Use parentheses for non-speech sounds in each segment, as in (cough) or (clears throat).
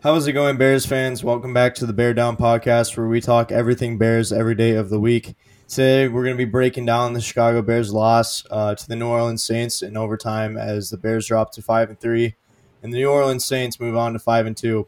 How's it going, Bears fans? Welcome back to the Bear Down podcast, where we talk everything Bears every day of the week. Today, we're going to be breaking down the Chicago Bears loss uh, to the New Orleans Saints in overtime as the Bears drop to five and three, and the New Orleans Saints move on to five and two.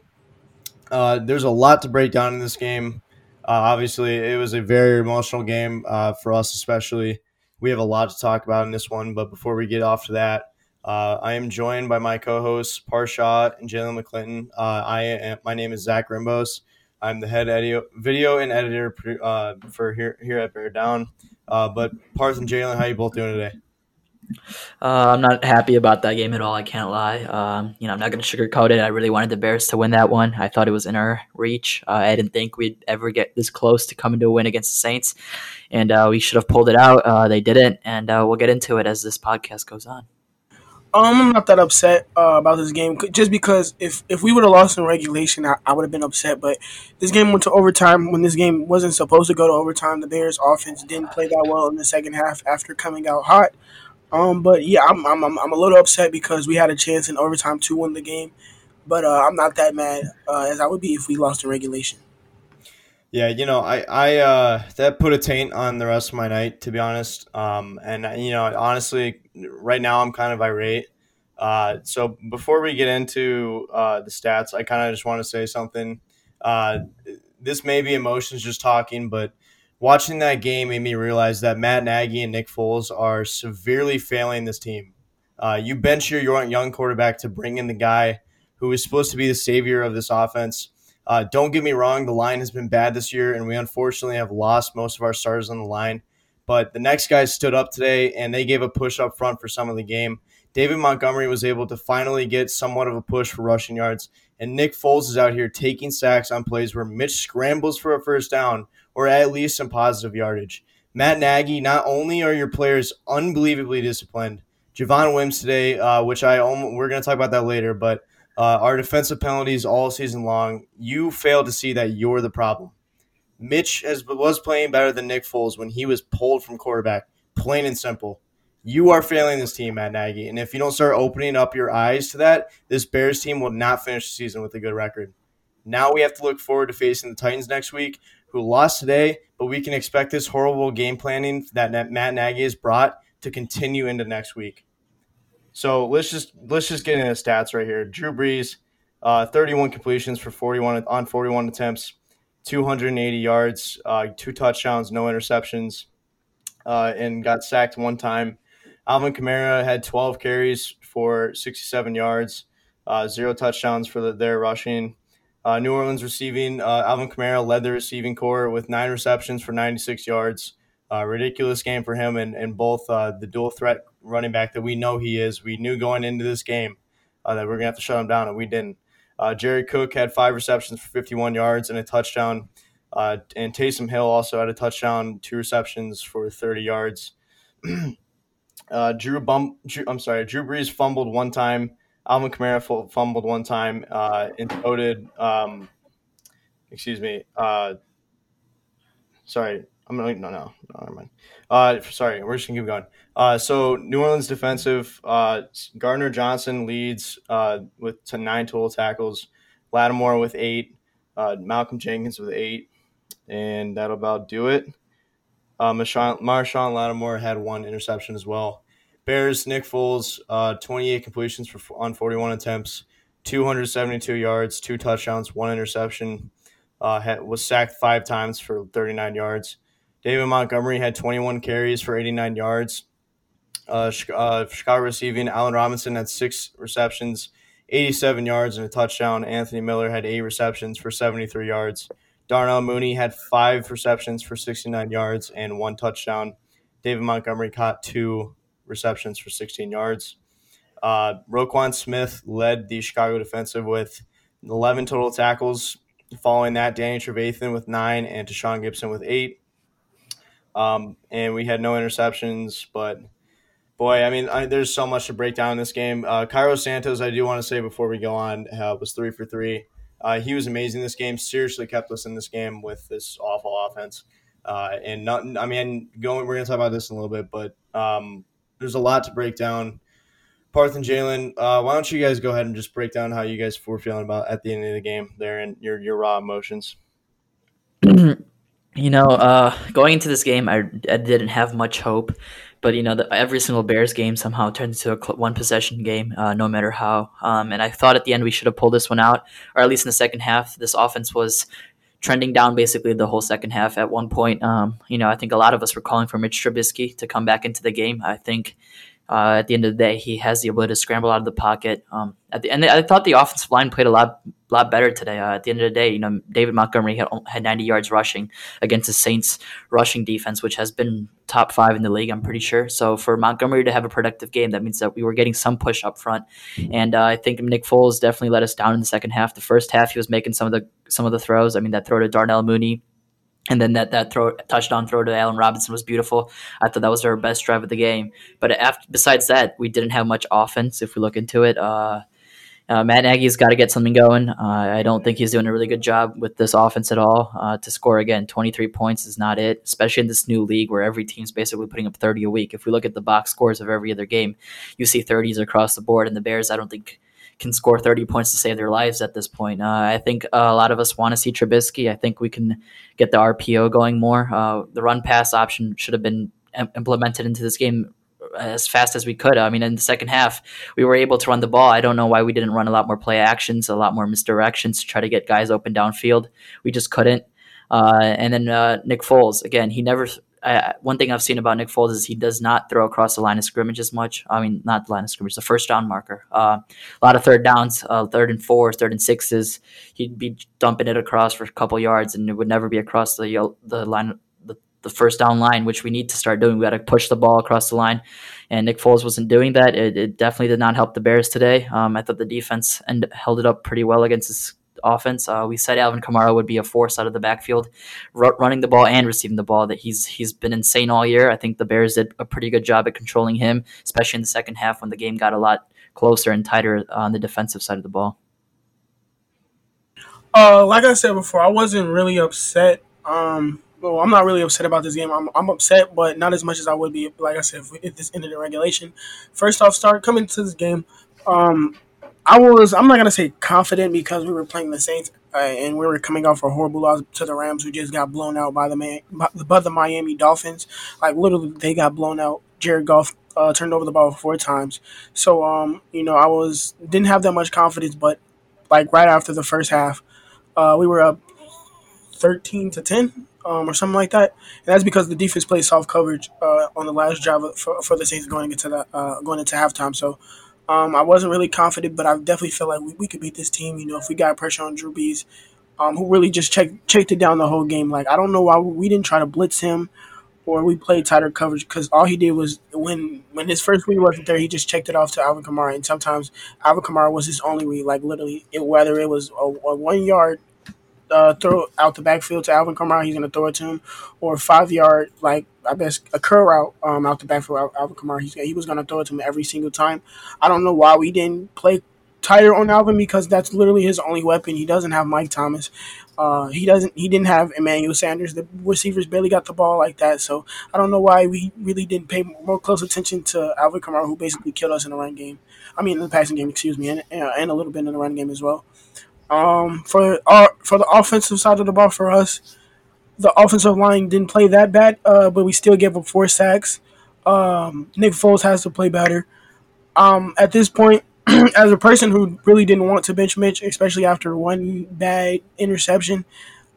Uh, there's a lot to break down in this game. Uh, obviously, it was a very emotional game uh, for us, especially. We have a lot to talk about in this one, but before we get off to that, uh, I am joined by my co-hosts Parshaw and Jalen McClinton. Uh, I am, my name is Zach Rimbos. I'm the head edio, video and editor uh, for here here at Bear Down. Uh, but Parth and Jalen, how you both doing today? Uh, I'm not happy about that game at all. I can't lie. Um, you know, I'm not going to sugarcoat it. I really wanted the Bears to win that one. I thought it was in our reach. Uh, I didn't think we'd ever get this close to coming to a win against the Saints, and we should have pulled it out. they didn't, and we'll get into it as this podcast goes on. Um, I'm not that upset uh, about this game, just because if if we would have lost in regulation, I, I would have been upset. But this game went to overtime when this game wasn't supposed to go to overtime. The Bears' offense didn't play that well in the second half after coming out hot. Um, but yeah, I'm I'm I'm a little upset because we had a chance in overtime to win the game, but uh, I'm not that mad uh, as I would be if we lost in regulation. Yeah, you know, I, I, uh, that put a taint on the rest of my night, to be honest. Um, and you know, honestly, right now I'm kind of irate. Uh, so before we get into uh, the stats, I kind of just want to say something. Uh, this may be emotions just talking, but watching that game made me realize that Matt Nagy and Nick Foles are severely failing this team. Uh, you bench your young quarterback to bring in the guy who is supposed to be the savior of this offense uh, don't get me wrong, the line has been bad this year, and we unfortunately have lost most of our starters on the line. But the next guys stood up today, and they gave a push up front for some of the game. David Montgomery was able to finally get somewhat of a push for rushing yards, and Nick Foles is out here taking sacks on plays where Mitch scrambles for a first down or at least some positive yardage. Matt Nagy, not only are your players unbelievably disciplined, Javon Wims today, uh, which I we're going to talk about that later, but uh, our defensive penalties all season long. You fail to see that you're the problem. Mitch has, was playing better than Nick Foles when he was pulled from quarterback. Plain and simple. You are failing this team, Matt Nagy. And if you don't start opening up your eyes to that, this Bears team will not finish the season with a good record. Now we have to look forward to facing the Titans next week, who lost today, but we can expect this horrible game planning that Matt Nagy has brought to continue into next week. So let's just let's just get into stats right here. Drew Brees, uh, 31 completions for 41 on 41 attempts, 280 yards, uh, two touchdowns, no interceptions, uh, and got sacked one time. Alvin Kamara had 12 carries for 67 yards, uh, zero touchdowns for the, their rushing. Uh, New Orleans receiving, uh, Alvin Kamara led the receiving corps with nine receptions for 96 yards. Uh, ridiculous game for him and, and both uh, the dual threat running back that we know he is. We knew going into this game uh, that we're going to have to shut him down, and we didn't. Uh, Jared Cook had five receptions for 51 yards and a touchdown. Uh, and Taysom Hill also had a touchdown, two receptions for 30 yards. (clears throat) Uh, Drew bump, Drew, I'm sorry, Drew Brees fumbled one time. Alvin Kamara fumbled one time and toted, um, excuse me, sorry, I'm no no no never mind. Uh, sorry, we're just gonna keep going. Uh, so New Orleans defensive, uh, Gardner Johnson leads uh, with to nine total tackles, Lattimore with eight, uh, Malcolm Jenkins with eight, and that'll about do it. Uh, Marshon, Marshon Lattimore had one interception as well. Bears Nick Foles, uh, 28 completions for on 41 attempts, 272 yards, two touchdowns, one interception. Uh, had, was sacked five times for 39 yards. David Montgomery had 21 carries for 89 yards. Uh, uh, Chicago receiving Allen Robinson had six receptions, 87 yards, and a touchdown. Anthony Miller had eight receptions for 73 yards. Darnell Mooney had five receptions for 69 yards and one touchdown. David Montgomery caught two receptions for 16 yards. Uh, Roquan Smith led the Chicago defensive with 11 total tackles. Following that, Danny Trevathan with nine and Tashaun Gipson with eight. Um, and we had no interceptions, but boy, I mean, I, there's so much to break down in this game. Uh, Cairo Santos, I do want to say before we go on, uh, was three for three. Uh, he was amazing this game. Seriously, kept us in this game with this awful offense. Uh, and not, I mean, going, we're going to talk about this in a little bit, but um, there's a lot to break down. Parth and Jalen, uh, why don't you guys go ahead and just break down how you guys were feeling about at the end of the game there and your your raw emotions. (clears throat) You know, uh, going into this game, I, I didn't have much hope, but you know, the, every single Bears game somehow turned into a cl- one possession game, uh, no matter how. Um, and I thought at the end we should have pulled this one out, or at least in the second half. This offense was trending down basically the whole second half. At one point, um, you know, I think a lot of us were calling for Mitch Trubisky to come back into the game. I think uh, at the end of the day, he has the ability to scramble out of the pocket. Um, at the end, I thought the offensive line played a lot, lot better today. Uh, at the end of the day, you know, David Montgomery had, had 90 yards rushing against the Saints rushing defense, which has been top five in the league, I'm pretty sure. So for Montgomery to have a productive game, that means that we were getting some push up front. And uh, I think Nick Foles definitely let us down in the second half. The first half, he was making some of the some of the throws. I mean, that throw to Darnell Mooney and then that that throw touchdown throw to Allen Robinson was beautiful. I thought that was our best drive of the game. But after besides that, we didn't have much offense. If we look into it, uh, uh, Matt Nagy's got to get something going. Uh, I don't think he's doing a really good job with this offense at all. Uh, to score again, 23 points is not it, especially in this new league where every team's basically putting up 30 a week. If we look at the box scores of every other game, you see 30s across the board, and the Bears, I don't think can score 30 points to save their lives at this point. Uh, I think uh, a lot of us want to see Trubisky. I think we can get the RPO going more. Uh, the run pass option should have been implemented into this game as fast as we could. I mean, in the second half, we were able to run the ball. I don't know why we didn't run a lot more play actions, a lot more misdirections to try to get guys open downfield. We just couldn't. Uh, and then uh, Nick Foles, again, he never I, one thing I've seen about Nick Foles is he does not throw across the line of scrimmage as much. I mean, not the line of scrimmage, the first down marker. Uh, a lot of third downs, uh, third and fours, third and sixes. He'd be dumping it across for a couple yards, and it would never be across the the line, the, the first down line, which we need to start doing. We got to push the ball across the line, and Nick Foles wasn't doing that. It, it definitely did not help the Bears today. Um, I thought the defense and held it up pretty well against this offense. Uh, we said Alvin Kamara would be a force out of the backfield, r- running the ball and receiving the ball. That he's he's been insane all year. I think the Bears did a pretty good job at controlling him, especially in the second half when the game got a lot closer and tighter on the defensive side of the ball. Uh, like I said before, I wasn't really upset. Um, well, I'm not really upset about this game. I'm, I'm upset, but not as much as I would be. Like I said, if, if this ended in regulation. First off, start coming to this game. Um, I was I'm not gonna say confident because we were playing the Saints uh, and we were coming off a horrible loss to the Rams who just got blown out by the man by, the Miami Dolphins. Like literally, they got blown out. Jared Goff uh, turned over the ball four times. So um, you know, I was didn't have that much confidence, but like right after the first half, uh, we were up thirteen to ten. Um, or something like that, and that's because the defense played soft coverage uh, on the last drive for, for the Saints going into the uh, going into halftime. So um, I wasn't really confident, but I definitely feel like we, we could beat this team. You know, if we got pressure on Drew Brees, um, who really just checked checked it down the whole game. Like I don't know why we didn't try to blitz him, or we played tighter coverage because all he did was when when his first read wasn't there, he just checked it off to Alvin Kamara, and sometimes Alvin Kamara was his only read. Like literally, it, whether it was a, a one yard uh, throw out the backfield to Alvin Kamara, he's going to throw it to him, or five yard like I guess a route um, out the backfield Alvin Kamara. He's, he was going to throw it to him every single time. I don't know why we didn't play tighter on Alvin because that's literally his only weapon. He doesn't have Mike Thomas. Uh, he doesn't. He didn't have Emmanuel Sanders. The receivers barely got the ball like that. So I don't know why we really didn't pay more close attention to Alvin Kamara, who basically killed us in the run game. I mean, in the passing game, excuse me, and, and a little bit in the run game as well. Um, for our for the offensive side of the ball for us, the offensive line didn't play that bad, uh, but we still gave up four sacks. Um, Nick Foles has to play better. Um, at this point, (clears throat) as a person who really didn't want to bench Mitch, especially after one bad interception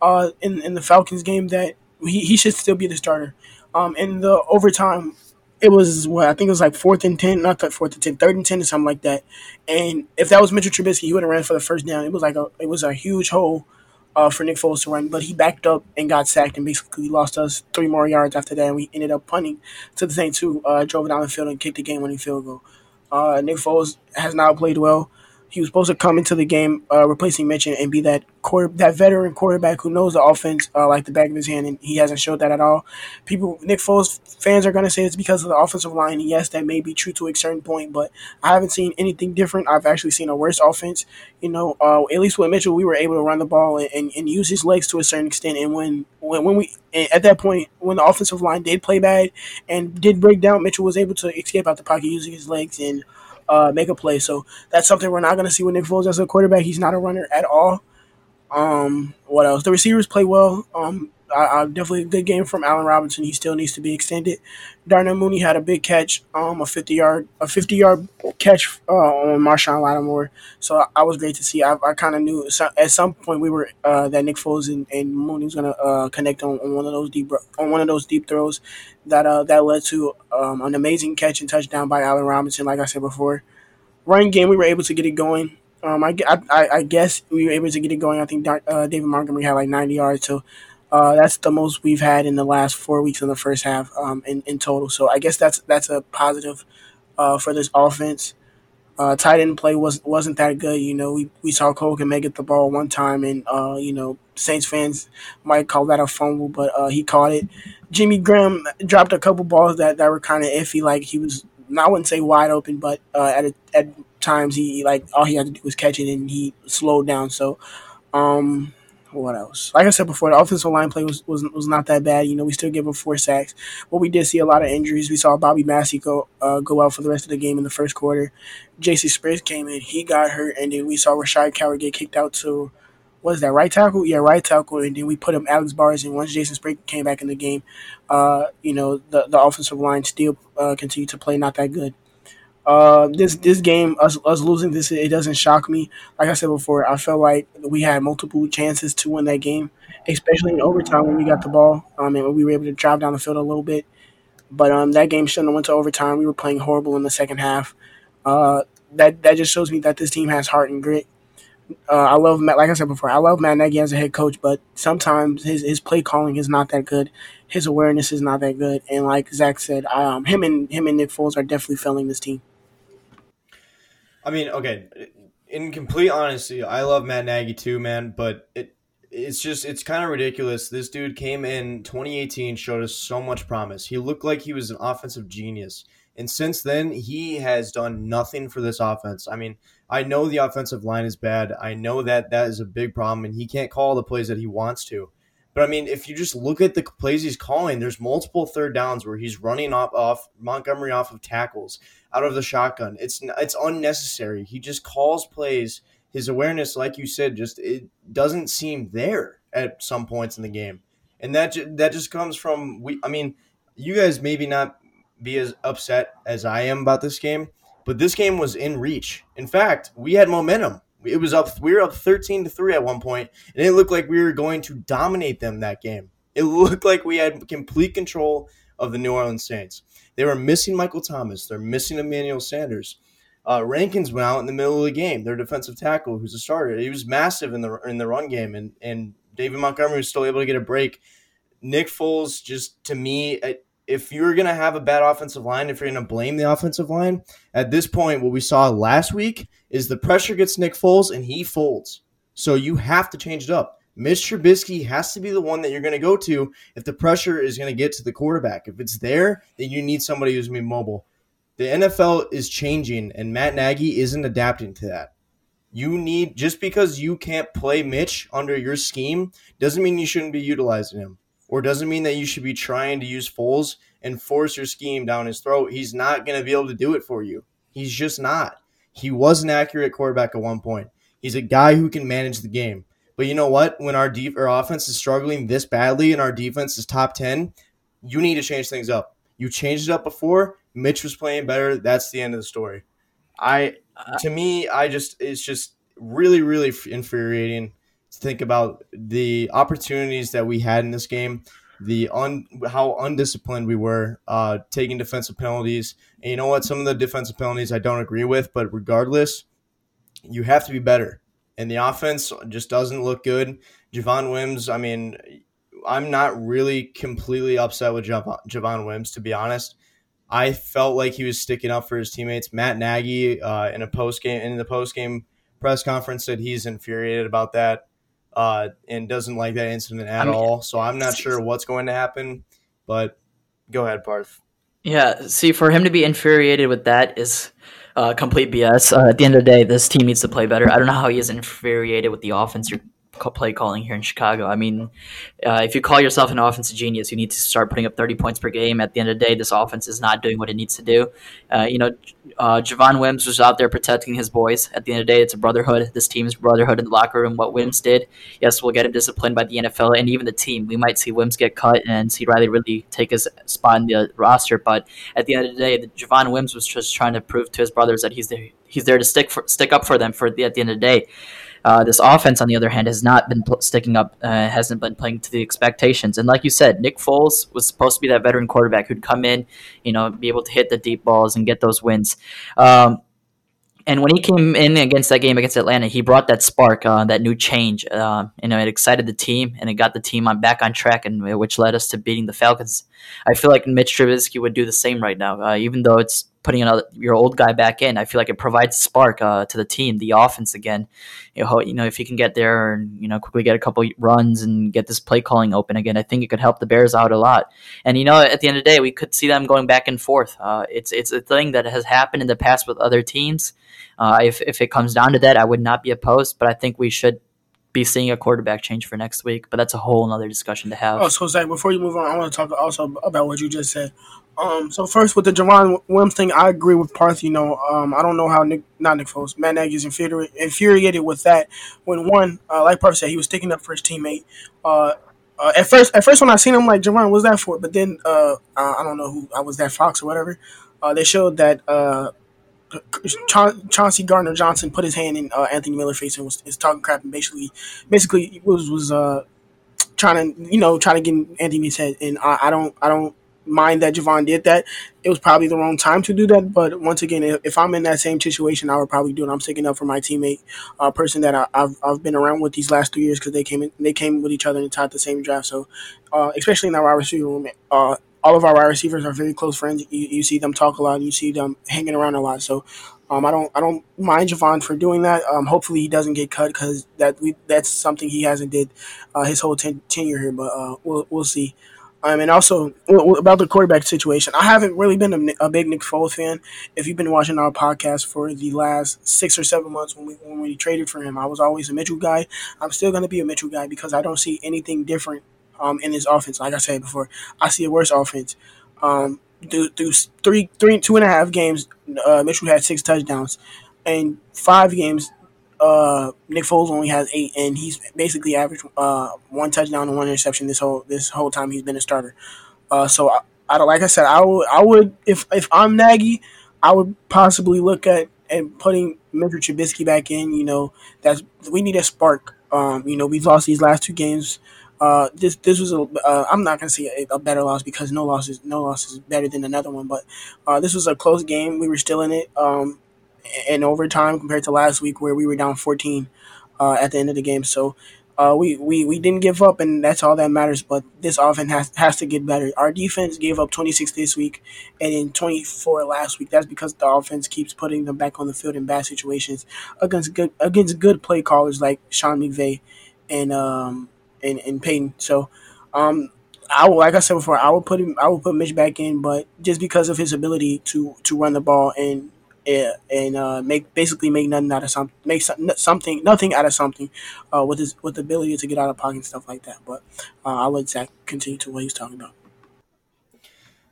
uh, in in the Falcons game, that he, he should still be the starter. Um, in the overtime, it was what I think it was like fourth and ten, not fourth and ten, third and ten or something like that. And if that was Mitchell Trubisky, he would have ran for the first down. It was like a it was a huge hole uh, for Nick Foles to run, but he backed up and got sacked and basically lost us three more yards after that. And we ended up punting to the Saints who uh, drove down the field and kicked the game winning field goal. Uh, Nick Foles has not played well. He was supposed to come into the game uh, replacing Mitch and be that quarter, that veteran quarterback who knows the offense uh, like the back of his hand, and he hasn't showed that at all. People, Nick Foles fans are going to say it's because of the offensive line. and Yes, that may be true to a certain point, but I haven't seen anything different. I've actually seen a worse offense. You know, uh, at least with Mitchell, we were able to run the ball and, and, and use his legs to a certain extent. And when when, when we at that point when the offensive line did play bad and did break down, Mitchell was able to escape out the pocket using his legs and uh, make a play. So that's something we're not going to see with Nick Foles as a quarterback. He's not a runner at all. Um, what else? The receivers play well. Um, I, definitely a good game from Allen Robinson. He still needs to be extended. Darnell Mooney had a big catch, um, a fifty yard, a fifty yard catch uh, on Marshon Lattimore. So I, was great to see. I, I kind of knew at some point we were uh, that Nick Foles and, and Mooney was gonna uh, connect on, on, one of those deep on one of those deep throws that uh, that led to um, an amazing catch and touchdown by Allen Robinson. Like I said before, running game we were able to get it going. Um, I, I, I guess we were able to get it going. I think uh, David Montgomery had like 90 yards, so uh, that's the most we've had in the last four weeks in the first half um, in, in total. So I guess that's that's a positive uh, for this offense. Uh, tight end play was wasn't that good. You know, we, we saw Cole can make it the ball one time, and uh, you know Saints fans might call that a fumble, but uh, he caught it. Jimmy Graham dropped a couple balls that, that were kind of iffy. Like he was, I wouldn't say wide open, but uh, at a, at times he like all he had to do was catch it, and he slowed down. So. Um, what else? Like I said before, the offensive line play was, was was not that bad. You know, we still gave up four sacks, but we did see a lot of injuries. We saw Bobby Massey go uh, go out for the rest of the game in the first quarter. Jason Spriggs came in, he got hurt, and then we saw Rashaad Coward get kicked out to what is that right tackle? Yeah, right tackle, and then we put him Alex Bars And Once Jason Spriggs came back in the game, uh, you know, the the offensive line still uh, continued to play not that good. Uh, this this game, us us losing this, it doesn't shock me. Like I said before, I felt like we had multiple chances to win that game, especially in overtime when we got the ball. Um, and we were able to drive down the field a little bit. But um, that game shouldn't have went to overtime. We were playing horrible in the second half. Uh, that that just shows me that this team has heart and grit. Uh, I love Matt. Like I said before, I love Matt Nagy as a head coach, but sometimes his his play calling is not that good. His awareness is not that good, and like Zach said, um, him and him and Nick Foles are definitely failing this team. I mean, okay, in complete honesty, I love Matt Nagy too, man, but it it's just it's kind of ridiculous. This dude came in 2018, showed us so much promise. He looked like he was an offensive genius. And since then, he has done nothing for this offense. I mean, I know the offensive line is bad. I know that that is a big problem, and he can't call the plays that he wants to. But I mean, if you just look at the plays he's calling, there's multiple third downs where he's running off, off Montgomery off of tackles out of the shotgun. It's it's unnecessary. He just calls plays. His awareness, like you said, just it doesn't seem there at some points in the game, and that that just comes from we. I mean, you guys maybe not be as upset as I am about this game, but this game was in reach. In fact, we had momentum it was up. We were up thirteen to three at one point, and it looked like we were going to dominate them that game. It looked like we had complete control of the New Orleans Saints. They were missing Michael Thomas. They're missing Emmanuel Sanders. Uh, Rankins went out in the middle of the game. Their defensive tackle, who's a starter, he was massive in the in the run game, and and David Montgomery was still able to get a break. Nick Foles, just to me, if you're going to have a bad offensive line, if you're going to blame the offensive line, at this point, what we saw last week is the pressure gets Nick Foles and he folds. So you have to change it up. Mitch Trubisky has to be the one that you're going to go to if the pressure is going to get to the quarterback. If it's there, then you need somebody who's going to be mobile. The NFL is changing, and Matt Nagy isn't adapting to that. You need just because you can't play Mitch under your scheme doesn't mean you shouldn't be utilizing him or doesn't mean that you should be trying to use Foles and force your scheme down his throat. He's not going to be able to do it for you. He's just not. He was an accurate quarterback at one point. He's a guy who can manage the game. But you know what? When our deep our offense is struggling this badly and our defense is top 10, you need to change things up. You changed it up before. Mitch was playing better. That's the end of the story. I to me, I just it's just really really infuriating to think about the opportunities that we had in this game, the un how undisciplined we were, uh, taking defensive penalties. And you know what? Some of the defensive penalties I don't agree with, but regardless, you have to be better. And the offense just doesn't look good. Javon Wims, I mean, I'm not really completely upset with Javon, Javon Wims, to be honest. I felt like he was sticking up for his teammates. Matt Nagy, uh, in a post game in the post game press conference, said he's infuriated about that uh, and doesn't like that incident at I mean, all. So I'm not sure what's going to happen, but go ahead, Parth. Yeah, see, for him to be infuriated with that is uh, complete BS. Uh, at the end of the day, this team needs to play better. I don't know how he is infuriated with the offense you're play calling here in Chicago. I mean, uh, if you call yourself an offensive genius, you need to start putting up 30 points per game. At the end of the day, this offense is not doing what it needs to do. Uh, you know, uh, Javon Wims was out there protecting his boys. At the end of the day, it's a brotherhood. This team's brotherhood in the locker room. What Wims did, yes, we'll get him disciplined by the NFL and even the team. We might see Wims get cut and see Riley Ridley take his spot in the roster. But at the end of the day, Javon Wims was just trying to prove to his brothers that he's there. He's there to stick for, stick up for them for the, at the end of the day. Uh, this offense, on the other hand, has not been pl- sticking up, uh, hasn't been playing to the expectations. And like you said, Nick Foles was supposed to be that veteran quarterback who'd come in, you know, be able to hit the deep balls and get those wins. Um, and when he came in against that game against Atlanta, he brought that spark, uh, that new change. Uh, you know, it excited the team and it got the team on back on track, and which led us to beating the Falcons. I feel like Mitch Trubisky would do the same right now, uh, even though it's putting another your old guy back in. I feel like it provides spark uh, to the team, the offense again. You know, you know, if he can get there and you know quickly get a couple runs and get this play calling open again, I think it could help the Bears out a lot. And you know, at the end of the day, we could see them going back and forth. Uh, it's it's a thing that has happened in the past with other teams. Uh, if if it comes down to that, I would not be opposed, but I think we should be seeing a quarterback change for next week. But that's a whole other discussion to have. Oh, so Zach, before you move on, I want to talk also about what you just said. Um, so first with the Javon Williams thing, I agree with Parth. You know, um, I don't know how Nick, not Nick Foles, Matt Nagy is infuriated, infuriated with that. When one, uh, like Parth said, he was sticking up for his teammate. Uh, uh, at first, at first when I seen him, like Javon, was that for? But then uh, I don't know who I was that Fox or whatever. Uh, they showed that uh, Chauncey Gardner Johnson put his hand in uh, Anthony Miller's face and was, talking crap and basically, basically was was uh, trying to you know trying to get in Anthony's head. And I, I don't I don't mind that Javon did that. It was probably the wrong time to do that. But once again, if I'm in that same situation, I would probably do it. I'm sticking up for my teammate, a uh, person that I, have I've been around with these last three years because they came in, they came with each other and tied the same draft. So, uh, especially in our wide receiver room, uh, all of our wide receivers are very close friends. You, you see them talk a lot. You see them hanging around a lot. So um, I don't I don't mind Javon for doing that. Um, hopefully he doesn't get cut because that we that's something he hasn't did uh, his whole ten, tenure here. But uh, we'll we'll see. Um, and also about the quarterback situation, I haven't really been a, a, big Nick Foles fan. If you've been watching our podcast for the last six or seven months when we when we traded for him, I was always a Mitchell guy. I'm still going to be a Mitchell guy because I don't see anything different um, in this offense. Like I said before, I see a worse offense. Um, through, through three, three, two and a half games, uh, Mitchell had six touchdowns. And five games, uh, Nick Foles only has eight, and he's basically averaged uh, one touchdown and one interception this whole this whole time he's been a starter. Uh, so I, I like I said, I would I would if if I'm Nagy, I would possibly look at and putting Mitchell Trubisky back in. You know, that's we need a spark. Um, you know, we've lost these last two games uh, this this was a uh, I'm not gonna say a, a, better loss because no loss is no loss is better than another one, but uh, this was a close game. We were still in it um, in overtime compared to last week where we were down 14 uh, at the end of the game. So uh, we, we we didn't give up, and that's all that matters. But this offense has has to get better. Our defense gave up 26 this week, and in 24 last week. That's because the offense keeps putting them back on the field in bad situations against good against good play callers like Sean McVay and um, and, and Payton. So, um, I will, like I said before, I will put him, I will put Mitch back in, but just because of his ability to to run the ball and uh, and uh, make basically make nothing out of something, make something nothing out of something, uh, with his with the ability to get out of pocket and stuff like that. But uh, I'll let Zach continue to what he's talking about.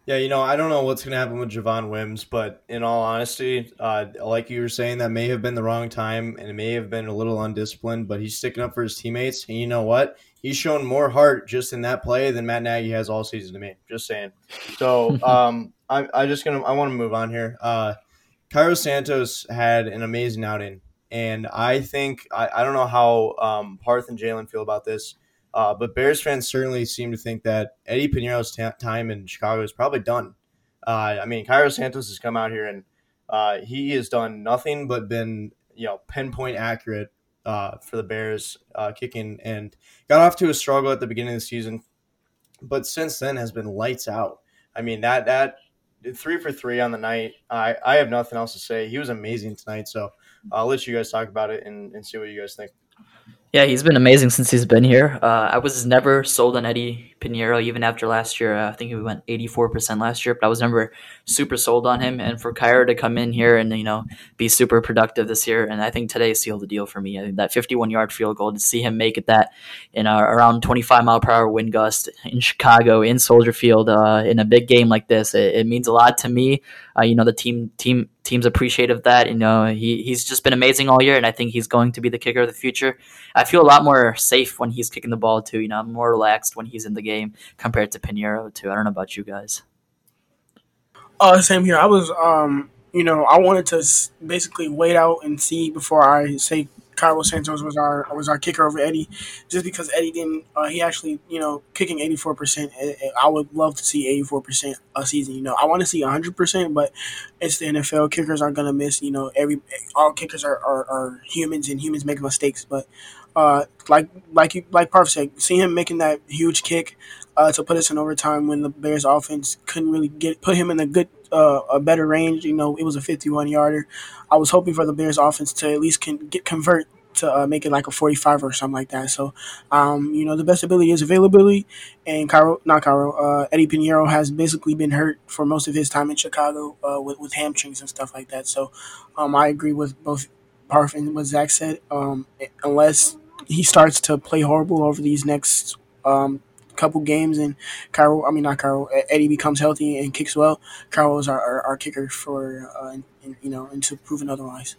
Yeah, you know, I don't know what's going to happen with Javon Wims, but in all honesty, uh, like you were saying, that may have been the wrong time and it may have been a little undisciplined, but he's sticking up for his teammates. And you know what? He's shown more heart just in that play than Matt Nagy has all season to me. Just saying. So (laughs) um, I, I just gonna I want to move on here. Uh, Cairo Santos had an amazing outing, and I think I, I don't know how um, Parth and Jalen feel about this. Uh, but Bears fans certainly seem to think that Eddie Piñeiro's t- time in Chicago is probably done. Uh, I mean, Cairo Santos has come out here and uh, he has done nothing but been you know pinpoint accurate uh, for the Bears uh, kicking and got off to a struggle at the beginning of the season, but since then has been lights out. I mean that that three for three on the night. I I have nothing else to say. He was amazing tonight. So I'll let you guys talk about it and, and see what you guys think. Yeah, he's been amazing since he's been here. Uh, I was never sold on Eddie Piñeiro even after last year. Uh, I think he went 84% last year, but I was never super sold on him. And for Cairo to come in here and, you know, be super productive this year, and I think today sealed the deal for me. I think that 51 yard field goal, to see him make it that in a, around 25 mile per hour wind gust in Chicago, in Soldier Field, uh, in a big game like this, it, it means a lot to me. Uh, you know, the team team team's appreciative of that. You know, he, he's just been amazing all year, and I think he's going to be the kicker of the future. I feel a lot more safe when he's kicking the ball too. You know, I'm more relaxed when he's in the game compared to Piñeiro too. I don't know about you guys. Uh, same here. I was, um, you know, I wanted to basically wait out and see before I say Cairo Santos was our was our kicker over Eddie, just because Eddie didn't. Uh, he actually, you know, kicking eighty four percent. I would love to see eighty four percent a season. You know, I want to see hundred percent, but it's the NFL. Kickers aren't gonna miss. You know, every all kickers are, are, are humans, and humans make mistakes. But uh, like like you, like Parf said, see him making that huge kick uh, to put us in overtime when the Bears offense couldn't really get put him in a good uh, a better range. You know, it was a 51 yarder. I was hoping for the Bears offense to at least can get convert to uh, make it like a 45 or something like that. So, um, you know, the best ability is availability. And Cairo, not Cairo, uh, Eddie Piñeiro has basically been hurt for most of his time in Chicago uh, with, with hamstrings and stuff like that. So, um, I agree with both Parf and what Zach said. Um, unless he starts to play horrible over these next um, couple games, and Cairo, I mean not Cairo, Eddie becomes healthy and kicks well. Cairo is our, our, our kicker for uh, you know until proven otherwise.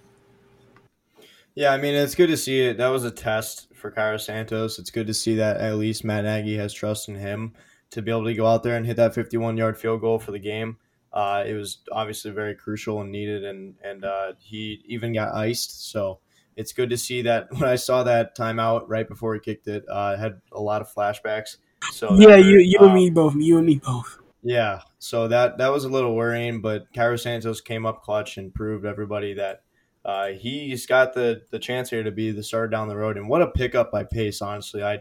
Yeah, I mean it's good to see it. That was a test for Cairo Santos. It's good to see that at least Matt Nagy has trust in him to be able to go out there and hit that 51 yard field goal for the game. Uh, it was obviously very crucial and needed, and and uh, he even got iced. So it's good to see that (laughs) when I saw that timeout right before he kicked it, uh, I had a lot of flashbacks. So yeah, you you and me both. You and me both. Yeah, so that that was a little worrying, but Cairo Santos came up clutch and proved everybody that uh, he's got the the chance here to be the starter down the road. And what a pickup by Pace! Honestly, I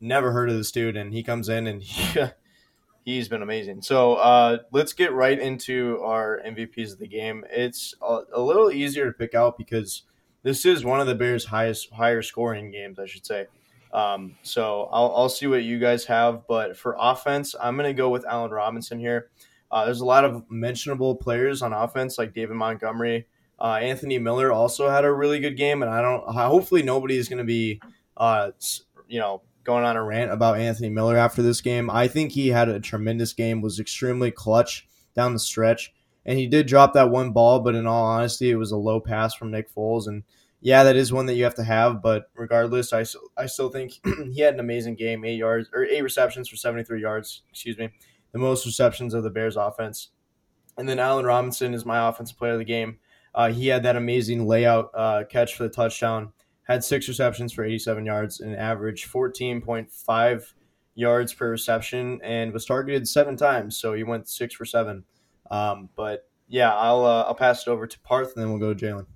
never heard of this dude, and he comes in and he, (laughs) he's been amazing. So uh, let's get right into our MVPs of the game. It's a, a little easier to pick out because this is one of the Bears' highest higher scoring games, I should say. Um, so I'll, I'll see what you guys have, but for offense, I'm going to go with Allen Robinson here. Uh, there's a lot of mentionable players on offense, like David Montgomery. Uh, Anthony Miller also had a really good game, and I don't. Hopefully, nobody is going to be, uh, you know, going on a rant about Anthony Miller after this game. I think he had a tremendous game. Was extremely clutch down the stretch, and he did drop that one ball. But in all honesty, it was a low pass from Nick Foles, and yeah, that is one that you have to have. But regardless, I, I still think (clears throat) he had an amazing game. Eight yards or eight receptions for 73 yards. Excuse me, the most receptions of the Bears offense. And then Allen Robinson is my offensive player of the game. Uh, he had that amazing layout uh, catch for the touchdown. Had six receptions for 87 yards and average 14.5 yards per reception, and was targeted seven times. So he went six for seven. Um, but yeah, I'll uh, I'll pass it over to Parth, and then we'll go to Jalen.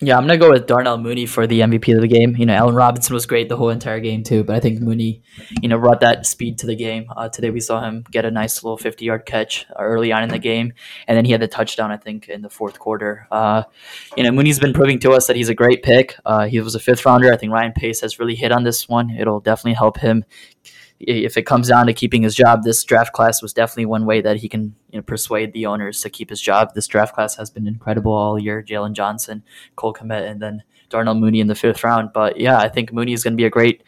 Yeah, I'm gonna go with Darnell Mooney for the MVP of the game. You know, Allen Robinson was great the whole entire game too, but I think Mooney, you know, brought that speed to the game. Uh, today we saw him get a nice little 50 yard catch early on in the game, and then he had the touchdown I think in the fourth quarter. Uh, you know, Mooney's been proving to us that he's a great pick. Uh, he was a fifth rounder. I think Ryan Pace has really hit on this one. It'll definitely help him if it comes down to keeping his job, this draft class was definitely one way that he can you know, persuade the owners to keep his job. This draft class has been incredible all year. Jaylon Johnson, Cole Kmet, and then Darnell Mooney in the fifth round. But yeah, I think Mooney is going to be a great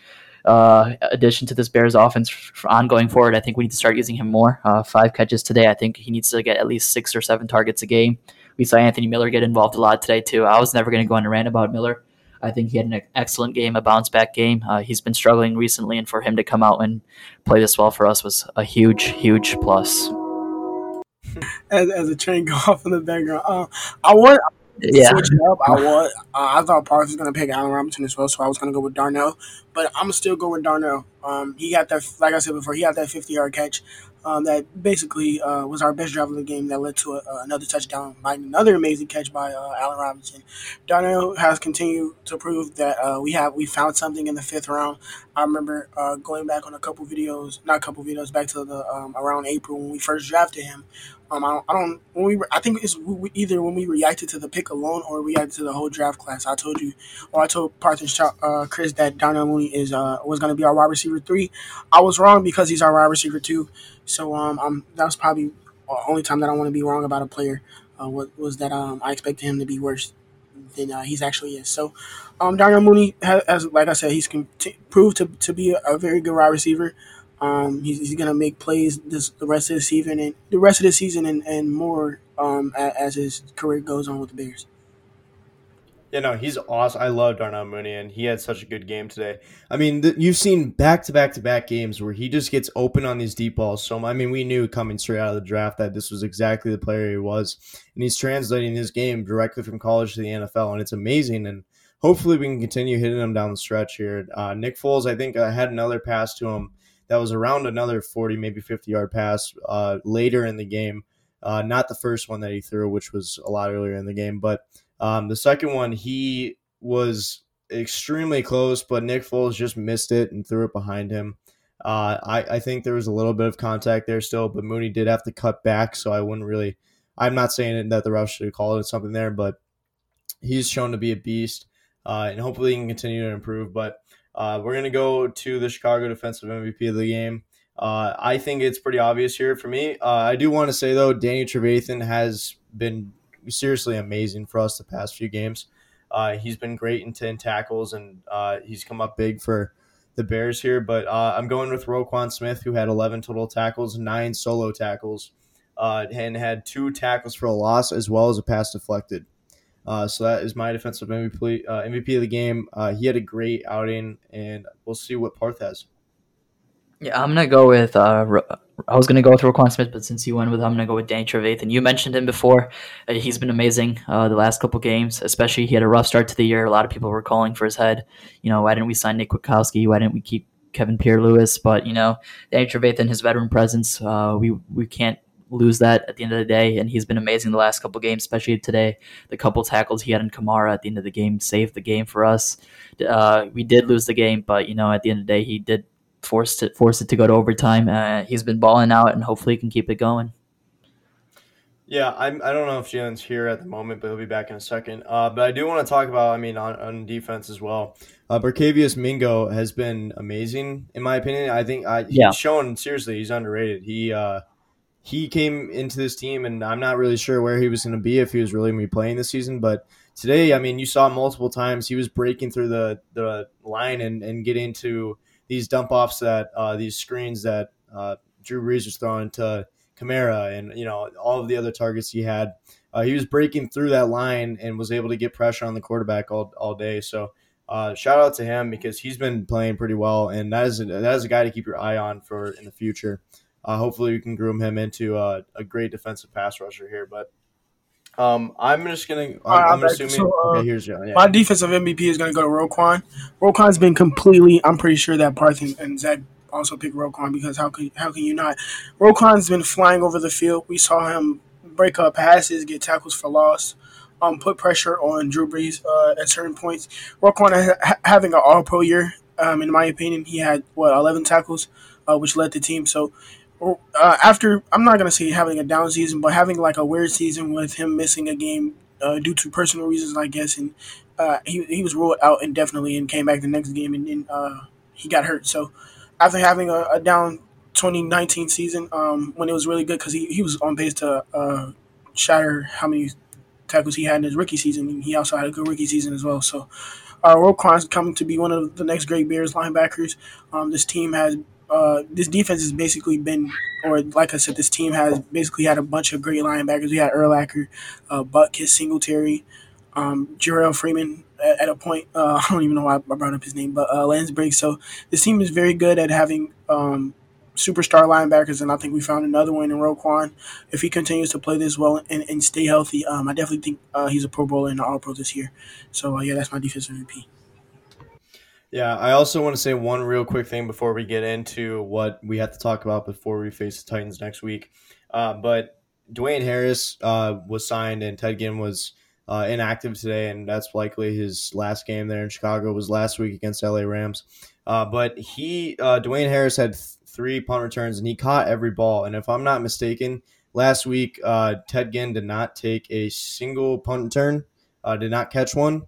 uh, addition to this Bears offense for ongoing forward. I think we need to start using him more. Uh, five catches today. I think he needs to get at least six or seven targets a game. We saw Anthony Miller get involved a lot today too. I was never going to go on a rant about Miller. I think he had an excellent game, a bounce back game. Uh, he's been struggling recently, and for him to come out and play this well for us was a huge, huge plus. (laughs) As, as a train (laughs) go off in the background, uh, I want yeah. switch it up. I want. Uh, I thought Parks was going to pick Allen Robinson as well, so I was going to go with Darnell. But I'm still going with Darnell. Um, he got that, like I said before, he had that 50 yard catch um, that basically uh, was our best drive of the game that led to a, uh, another touchdown by another amazing catch by uh, Allen Robinson. Darnell has continued to prove that uh, we have we found something in the fifth round. I remember uh, going back on a couple videos, not a couple videos, back to the um, around April when we first drafted him. Um, I don't, I don't when we were, I think it's either when we reacted to the pick alone or we reacted to the whole draft class. I told you, or I told Parthas uh, Chris that Darnell Mooney is uh was going to be our wide receiver three. I was wrong because he's our wide receiver two. So um, I'm, that was probably the only time that I want to be wrong about a player. Uh, was, was that um I expected him to be worse than uh, he's actually is. So, um, Darnell Mooney has, has, like I said, he's proved to, to be a, a very good wide receiver. Um, he's, he's gonna make plays this the rest of the season and the rest of the season and, and more um, as his career goes on with the Bears. Yeah, no, he's awesome. I love Darnell Mooney, and he had such a good game today. I mean, th- you've seen back to back to back games where he just gets open on these deep balls. So, I mean, we knew coming straight out of the draft that this was exactly the player he was, and he's translating his game directly from college to the NFL, and it's amazing. And hopefully, we can continue hitting him down the stretch here. Uh, Nick Foles, I think, uh, had another pass to him that was around another 40, maybe 50 yard pass uh, later in the game. Uh, not the first one that he threw, which was a lot earlier in the game, but um, the second one, he was extremely close, but Nick Foles just missed it and threw it behind him. Uh, I, I think there was a little bit of contact there still, but Mooney did have to cut back, so I wouldn't really. I'm not saying that the refs should have called it something there, but he's shown to be a beast, uh, and hopefully he can continue to improve. But uh, we're going to go to the Chicago Defensive MVP of the game. Uh, I think it's pretty obvious here for me. Uh, I do want to say, though, Danny Trevathan has been seriously amazing for us the past few games. Uh, he's been great in 10 tackles, and uh, he's come up big for the Bears here. But uh, I'm going with Roquan Smith, who had 11 total tackles, nine solo tackles, and had two tackles for a loss, as well as a pass deflected. Uh, so that is my defensive MVP, uh, MVP of the game. Uh, he had a great outing, and we'll see what Parth has. Yeah, I'm gonna go with. Uh, I was gonna go with Roquan Smith, but since you went with, him I'm gonna go with Danny Trevathan. You mentioned him before. Uh, he's been amazing uh, the last couple games, especially he had a rough start to the year. A lot of people were calling for his head. You know, why didn't we sign Nick Kwiatkoski? Why didn't we keep Kevin Pierre-Louis? But you know, Danny Trevathan, his veteran presence, we we can't lose that at the end of the day. And he's been amazing the last couple games, especially today. The couple tackles he had in Kamara at the end of the game saved the game for us. Uh, we did lose the game, but you know at the end of the day he did force it force it to go to overtime. Uh, he's been balling out, and hopefully he can keep it going. Yeah, I'm, I don't know if Jalen's here at the moment, but he'll be back in a second. Uh, but I do want to talk about, I mean, on, on defense as well. Uh, Barkevious Mingo has been amazing, in my opinion. I think I, he's yeah. shown, seriously, he's underrated. He uh, he came into this team, and I'm not really sure where he was going to be if he was really going to be playing this season. But today, I mean, you saw multiple times he was breaking through the the line and, and getting to these dump offs that uh, these screens that uh, Drew Brees was throwing to Kamara and you know all of the other targets he had. Uh, he was breaking through that line and was able to get pressure on the quarterback all, all day. So uh, shout out to him because he's been playing pretty well, and that is a, that is a guy to keep your eye on for in the future. Uh, hopefully, we can groom him into a, a great defensive pass rusher here. But um, I'm just gonna. I'm, I'm assuming. So, uh, okay, here's John. Yeah. My defensive MVP is gonna go to Roquan. Roquan's been completely. I'm pretty sure that Parth and, and Zach also picked Roquan because how can how can you not? Roquan's been flying over the field. We saw him break up passes, get tackles for loss, um, put pressure on Drew Brees uh, at certain points. Roquan ha- having an All Pro year. Um, in my opinion, he had what 11 tackles, uh, which led the team. So uh, after I'm not gonna say having a down season, but having like a weird season with him missing a game uh, due to personal reasons, I guess, and uh, he he was ruled out indefinitely and came back the next game and then uh, he got hurt. So after having a, a down 2019 season, um, when it was really good because he, he was on pace to uh, shatter how many tackles he had in his rookie season. He also had a good rookie season as well. So uh, Roquan's coming to be one of the next great Bears linebackers. Um, this team has uh, this defense has basically been, or like I said, this team has basically had a bunch of great linebackers. We had Urlacher, uh, Butkus, Singletary, um, Jerrell Freeman at, at, a point. Uh, (laughs) I don't even know why I brought up his name, but uh, Lance So this team is very good at having um, superstar linebackers, and I think we found another one in Roquan. If he continues to play this well and, and stay healthy, um, I definitely think uh, he's a Pro Bowler and an All Pro this year. So uh, yeah, that's my defensive MVP. Yeah, I also want to say one real quick thing before we get into what we have to talk about before we face the Titans next week. Uh, but Dwayne Harris uh, was signed and Ted Ginn was uh, inactive today, and that's likely his last game there in Chicago was last week against LA Rams. Uh, but he, uh, Dwayne Harris had th- three punt returns and he caught every ball. And if I'm not mistaken, last week, uh, Ted Ginn did not take a single punt return, did not catch one,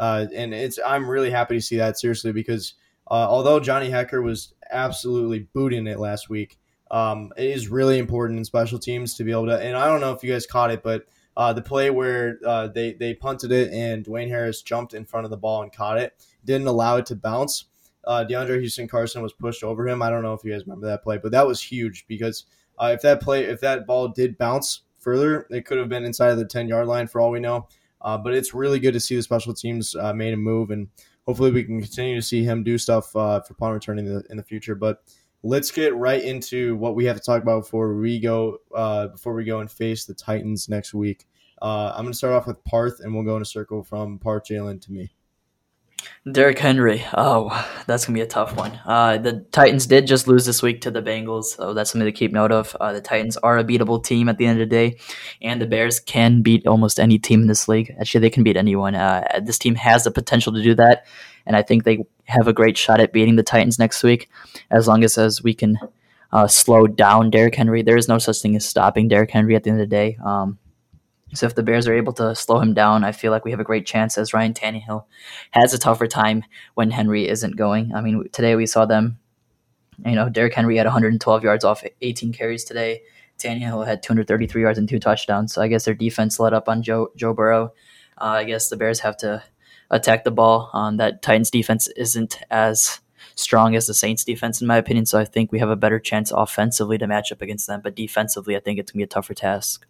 uh, and it's I'm really happy to see that seriously because uh, although Johnny Hekker was absolutely booting it last week, um, it is really important in special teams to be able to. And I don't know if you guys caught it, but uh, the play where uh, they they punted it and Dwayne Harris jumped in front of the ball and caught it, didn't allow it to bounce. Uh, DeAndre Houston Carson was pushed over him. I don't know if you guys remember that play, but that was huge because uh, if that play, if that ball did bounce further, it could have been inside of the ten yard line for all we know. Uh, but it's really good to see the special teams uh, made a move, and hopefully we can continue to see him do stuff uh, for punt returning in the, in the future. But let's get right into what we have to talk about before we go uh, before we go and face the Titans next week. Uh, I'm going to start off with Parth, and we'll go in a circle from Parth Jalen to me. Derrick Henry. Oh, that's gonna be a tough one. Uh, the Titans did just lose this week to the Bengals, so that's something to keep note of. Uh, the Titans are a beatable team at the end of the day, and the Bears can beat almost any team in this league. Actually, they can beat anyone. Uh, this team has the potential to do that, and I think they have a great shot at beating the Titans next week, as long as as we can uh, slow down Derrick Henry. There is no such thing as stopping Derrick Henry at the end of the day. Um, so if the Bears are able to slow him down, I feel like we have a great chance as Ryan Tannehill has a tougher time when Henry isn't going. I mean, today we saw them, you know, Derrick Henry had 112 yards off 18 carries today. Tannehill had 233 yards and two touchdowns. So I guess their defense let up on Joe Joe Burrow. Uh, I guess the Bears have to attack the ball. Um, that Titans defense isn't as strong as the Saints defense, in my opinion. So I think we have a better chance offensively to match up against them. But defensively, I think it's going to be a tougher task.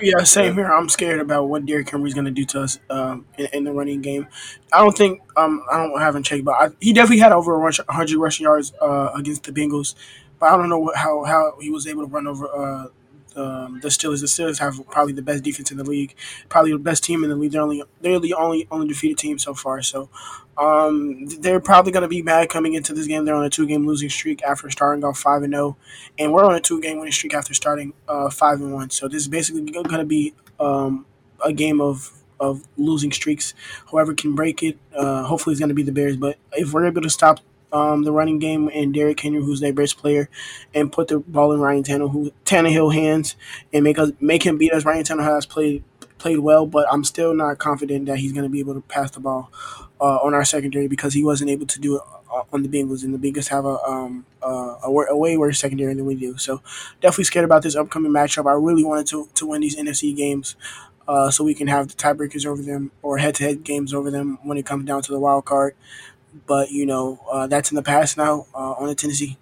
Yeah, same here. I'm scared about what Derrick Henry's going to do to us um, in, in, the running game. I don't think um, I don't haven't checked, but I, he definitely had over 100 rushing yards uh, against the Bengals. But I don't know what, how how he was able to run over uh, um, the Steelers. The Steelers have probably the best defense in the league, probably the best team in the league. They're only they're the only only defeated team so far. So um, they're probably going to be mad coming into this game. They're on a two game losing streak after starting off five and zero, oh, and we're on a two game winning streak after starting uh, five and one. So this is basically going to be um, a game of of losing streaks. Whoever can break it, uh, hopefully, it's going to be the Bears. But if we're able to stop um, the running game and Derrick Henry, who's their best player, and put the ball in Ryan Tannehill, who, Tannehill hands and make us make him beat us. Ryan Tannehill has played played well, but I'm still not confident that he's going to be able to pass the ball uh, on our secondary because he wasn't able to do it uh, on the Bengals, and the Bengals have a um a, a, way worse secondary than we do. So definitely scared about this upcoming matchup. I really wanted to to win these NFC games. Uh, so we can have the tiebreakers over them or head-to-head games over them when it comes down to the wild card but you know uh, that's in the past now uh, on the Tennessee.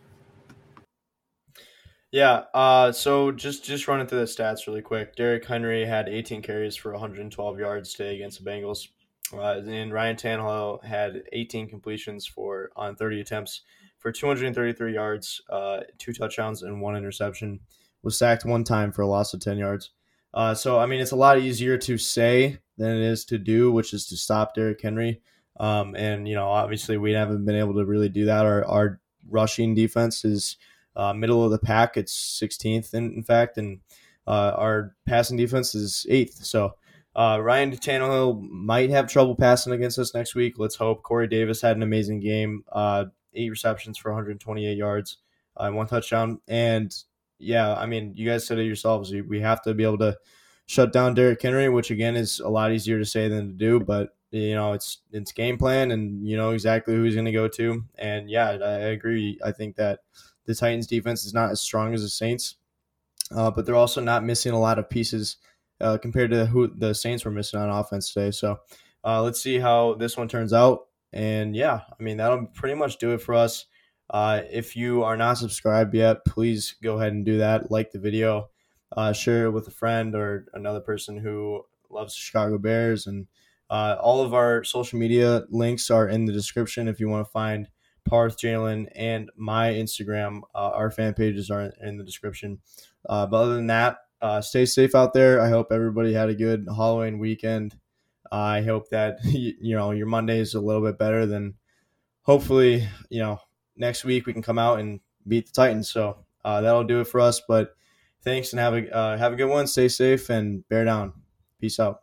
Yeah. Uh, so just just running through the stats really quick. Derrick Henry had 18 carries for 112 yards today against the Bengals, uh, and Ryan Tannehill had 18 completions for on 30 attempts for 233 yards, uh, two touchdowns, and one interception. Was sacked one time for a loss of 10 yards. Uh, so I mean, it's a lot easier to say than it is to do, which is to stop Derrick Henry. Um, and you know, obviously, we haven't been able to really do that. Our our rushing defense is uh, middle of the pack. It's 16th, in, in fact, and uh, our passing defense is eighth. So uh, Ryan Tannehill might have trouble passing against us next week. Let's hope. Corey Davis had an amazing game. Uh, eight receptions for 128 yards, uh, one touchdown, and yeah, I mean, you guys said it yourselves. We have to be able to shut down Derrick Henry, which again is a lot easier to say than to do, but you know it's it's game plan and you know exactly who he's going to go to. And yeah I, agree. I think that the titans defense is not as strong as the saints uh, but they're also not missing a lot of pieces uh, compared to who the saints were missing on offense today. So uh, let's see how this one turns out. And yeah i mean that'll pretty much do it for us. Uh, if you are not subscribed yet please go ahead and do that. Like the video uh, share it with a friend or another person who loves chicago bears and uh, all of our social media links are in the description if you want to find Parth Jalen and my Instagram. Uh, our fan pages are in the description. Uh, but other than that, uh, stay safe out there. I hope everybody had a good Halloween weekend. I hope that (laughs) you know your Monday is a little bit better than. Hopefully, you know next week we can come out and beat the Titans. So uh, that'll do it for us. But thanks and have a uh, have a good one. Stay safe and bear down. Peace out.